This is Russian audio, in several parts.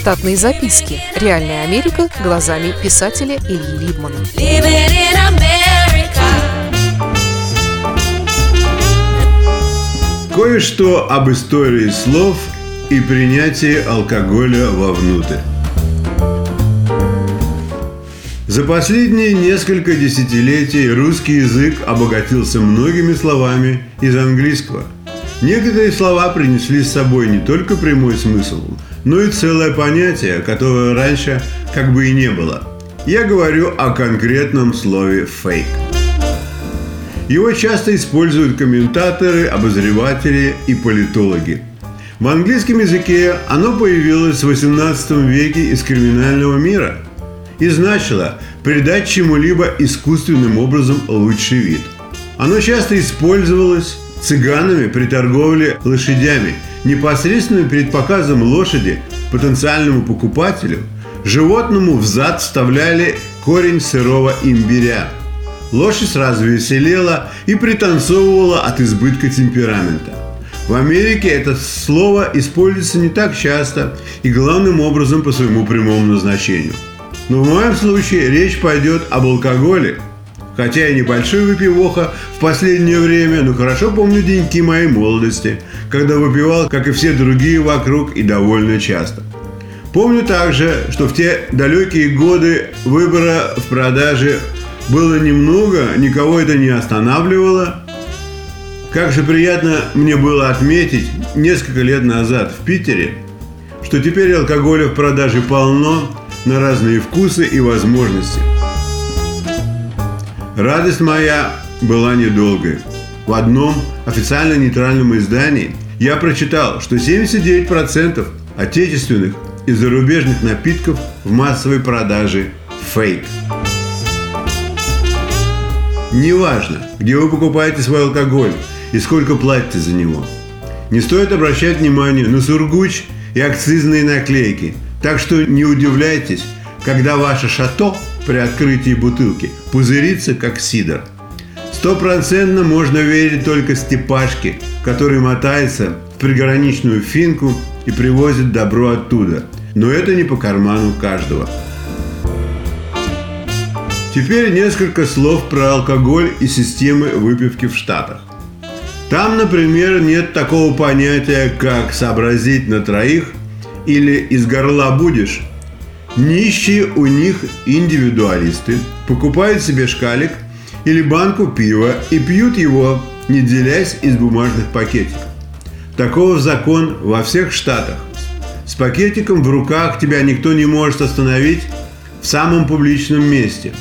Штатные записки. Реальная Америка глазами писателя Ильи Либмана. Кое-что об истории слов и принятии алкоголя вовнутрь. За последние несколько десятилетий русский язык обогатился многими словами из английского. Некоторые слова принесли с собой не только прямой смысл, но и целое понятие, которого раньше как бы и не было. Я говорю о конкретном слове «фейк». Его часто используют комментаторы, обозреватели и политологи. В английском языке оно появилось в 18 веке из криминального мира и значило придать чему-либо искусственным образом лучший вид. Оно часто использовалось цыганами при торговле лошадями, непосредственно перед показом лошади потенциальному покупателю животному в зад вставляли корень сырого имбиря. Лошадь сразу веселела и пританцовывала от избытка темперамента. В Америке это слово используется не так часто и главным образом по своему прямому назначению. Но в моем случае речь пойдет об алкоголе – Хотя и небольшой выпивоха в последнее время, но хорошо помню деньки моей молодости, когда выпивал, как и все другие вокруг, и довольно часто. Помню также, что в те далекие годы выбора в продаже было немного, никого это не останавливало. Как же приятно мне было отметить несколько лет назад в Питере, что теперь алкоголя в продаже полно на разные вкусы и возможности. Радость моя была недолгой. В одном официально нейтральном издании я прочитал, что 79% отечественных и зарубежных напитков в массовой продаже фейк. Неважно, где вы покупаете свой алкоголь и сколько платите за него. Не стоит обращать внимание на сургуч и акцизные наклейки. Так что не удивляйтесь, когда ваше шато при открытии бутылки пузырится, как сидр. Стопроцентно можно верить только Степашке, который мотается в приграничную финку и привозит добро оттуда. Но это не по карману каждого. Теперь несколько слов про алкоголь и системы выпивки в Штатах. Там, например, нет такого понятия, как «сообразить на троих» или «из горла будешь», Нищие у них индивидуалисты покупают себе шкалик или банку пива и пьют его, не делясь из бумажных пакетиков. Такого закон во всех штатах. С пакетиком в руках тебя никто не может остановить в самом публичном месте.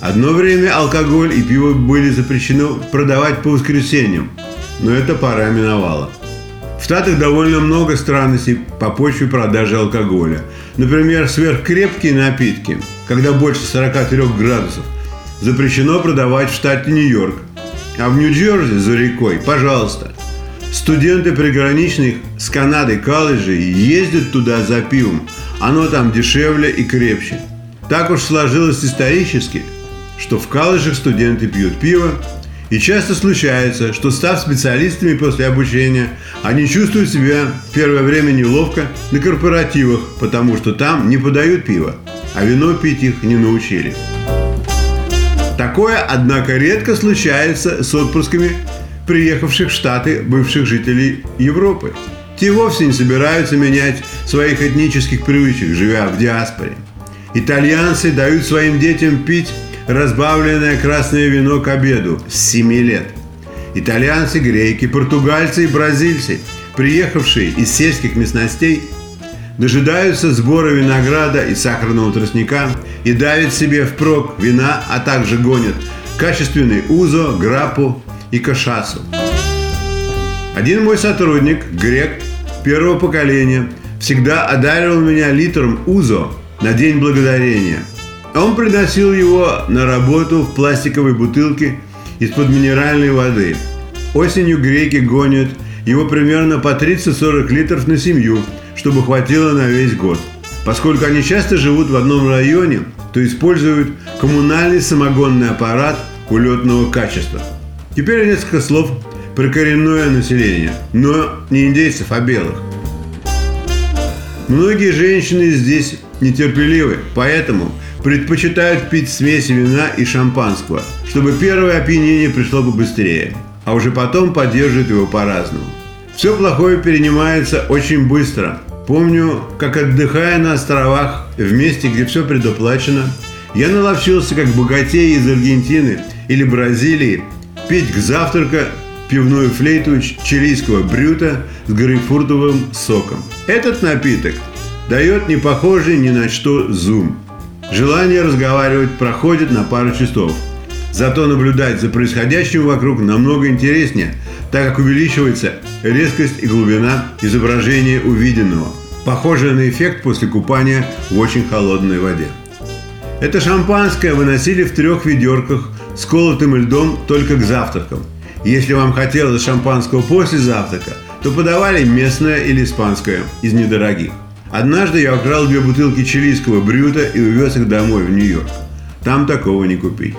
Одно время алкоголь и пиво были запрещены продавать по воскресеньям, но эта пора миновала. В Штатах довольно много странностей по почве продажи алкоголя. Например, сверхкрепкие напитки, когда больше 43 градусов, запрещено продавать в штате Нью-Йорк. А в Нью-Джерси за рекой, пожалуйста. Студенты приграничных с Канадой колледжей ездят туда за пивом. Оно там дешевле и крепче. Так уж сложилось исторически, что в колледжах студенты пьют пиво, и часто случается, что став специалистами после обучения, они чувствуют себя в первое время неловко на корпоративах, потому что там не подают пиво, а вино пить их не научили. Такое, однако, редко случается с отпусками приехавших в Штаты бывших жителей Европы. Те вовсе не собираются менять своих этнических привычек, живя в диаспоре. Итальянцы дают своим детям пить разбавленное красное вино к обеду с 7 лет. Итальянцы, греки, португальцы и бразильцы, приехавшие из сельских местностей, дожидаются сбора винограда и сахарного тростника и давят себе впрок вина, а также гонят качественный узо, грапу и кашасу. Один мой сотрудник, грек первого поколения, всегда одаривал меня литром узо на День Благодарения – он приносил его на работу в пластиковой бутылке из-под минеральной воды. Осенью греки гонят его примерно по 30-40 литров на семью, чтобы хватило на весь год. Поскольку они часто живут в одном районе, то используют коммунальный самогонный аппарат улетного качества. Теперь несколько слов про коренное население, но не индейцев, а белых. Многие женщины здесь нетерпеливы, поэтому предпочитают пить смесь вина и шампанского, чтобы первое опьянение пришло бы быстрее, а уже потом поддерживают его по-разному. Все плохое перенимается очень быстро. Помню, как отдыхая на островах, в месте, где все предоплачено, я наловчился, как богатей из Аргентины или Бразилии, пить к завтраку пивную флейту чилийского брюта с грейпфрутовым соком. Этот напиток дает не похожий ни на что зум. Желание разговаривать проходит на пару часов. Зато наблюдать за происходящим вокруг намного интереснее, так как увеличивается резкость и глубина изображения увиденного, похожее на эффект после купания в очень холодной воде. Это шампанское выносили в трех ведерках с колотым льдом только к завтракам – если вам хотелось шампанского после завтрака, то подавали местное или испанское из недорогих. Однажды я украл две бутылки чилийского брюта и увез их домой в Нью-Йорк. Там такого не купить.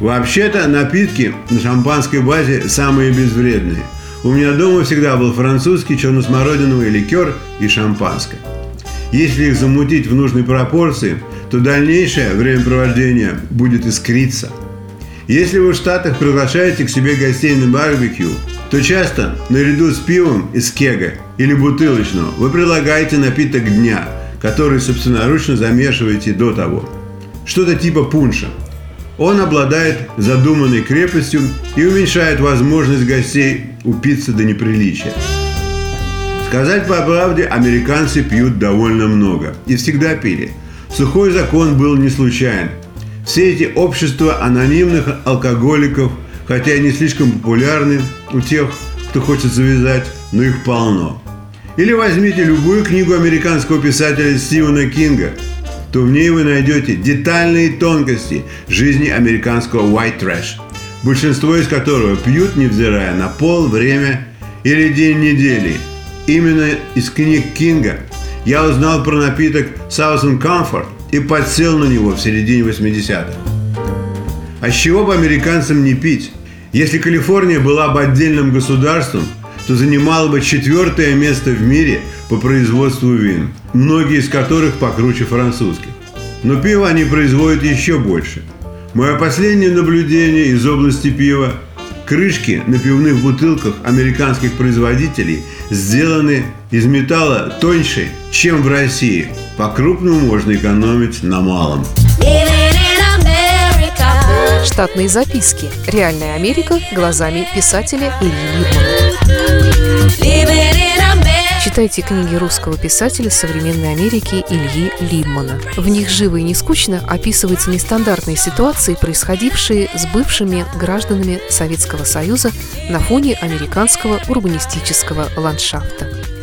Вообще-то напитки на шампанской базе самые безвредные. У меня дома всегда был французский черносмородиновый ликер и шампанское. Если их замутить в нужной пропорции, то дальнейшее времяпровождение будет искриться – если вы в Штатах приглашаете к себе гостей на барбекю, то часто наряду с пивом из кега или бутылочного вы предлагаете напиток дня, который собственноручно замешиваете до того. Что-то типа пунша. Он обладает задуманной крепостью и уменьшает возможность гостей упиться до неприличия. Сказать по правде, американцы пьют довольно много и всегда пили. Сухой закон был не случайен – все эти общества анонимных алкоголиков, хотя они слишком популярны у тех, кто хочет завязать, но их полно. Или возьмите любую книгу американского писателя Стивена Кинга, то в ней вы найдете детальные тонкости жизни американского white trash, большинство из которого пьют, невзирая на пол, время или день недели. Именно из книг Кинга я узнал про напиток Southern Comfort – и подсел на него в середине 80-х. А с чего бы американцам не пить? Если Калифорния была бы отдельным государством, то занимала бы четвертое место в мире по производству вин, многие из которых покруче французских. Но пиво они производят еще больше. Мое последнее наблюдение из области пива Крышки на пивных бутылках американских производителей сделаны из металла тоньше, чем в России. По-крупному можно экономить на малом. Штатные записки. Реальная Америка глазами писателя Ильи Либмана. Читайте книги русского писателя современной Америки Ильи Либмана. В них живо и не скучно описываются нестандартные ситуации, происходившие с бывшими гражданами Советского Союза на фоне американского урбанистического ландшафта.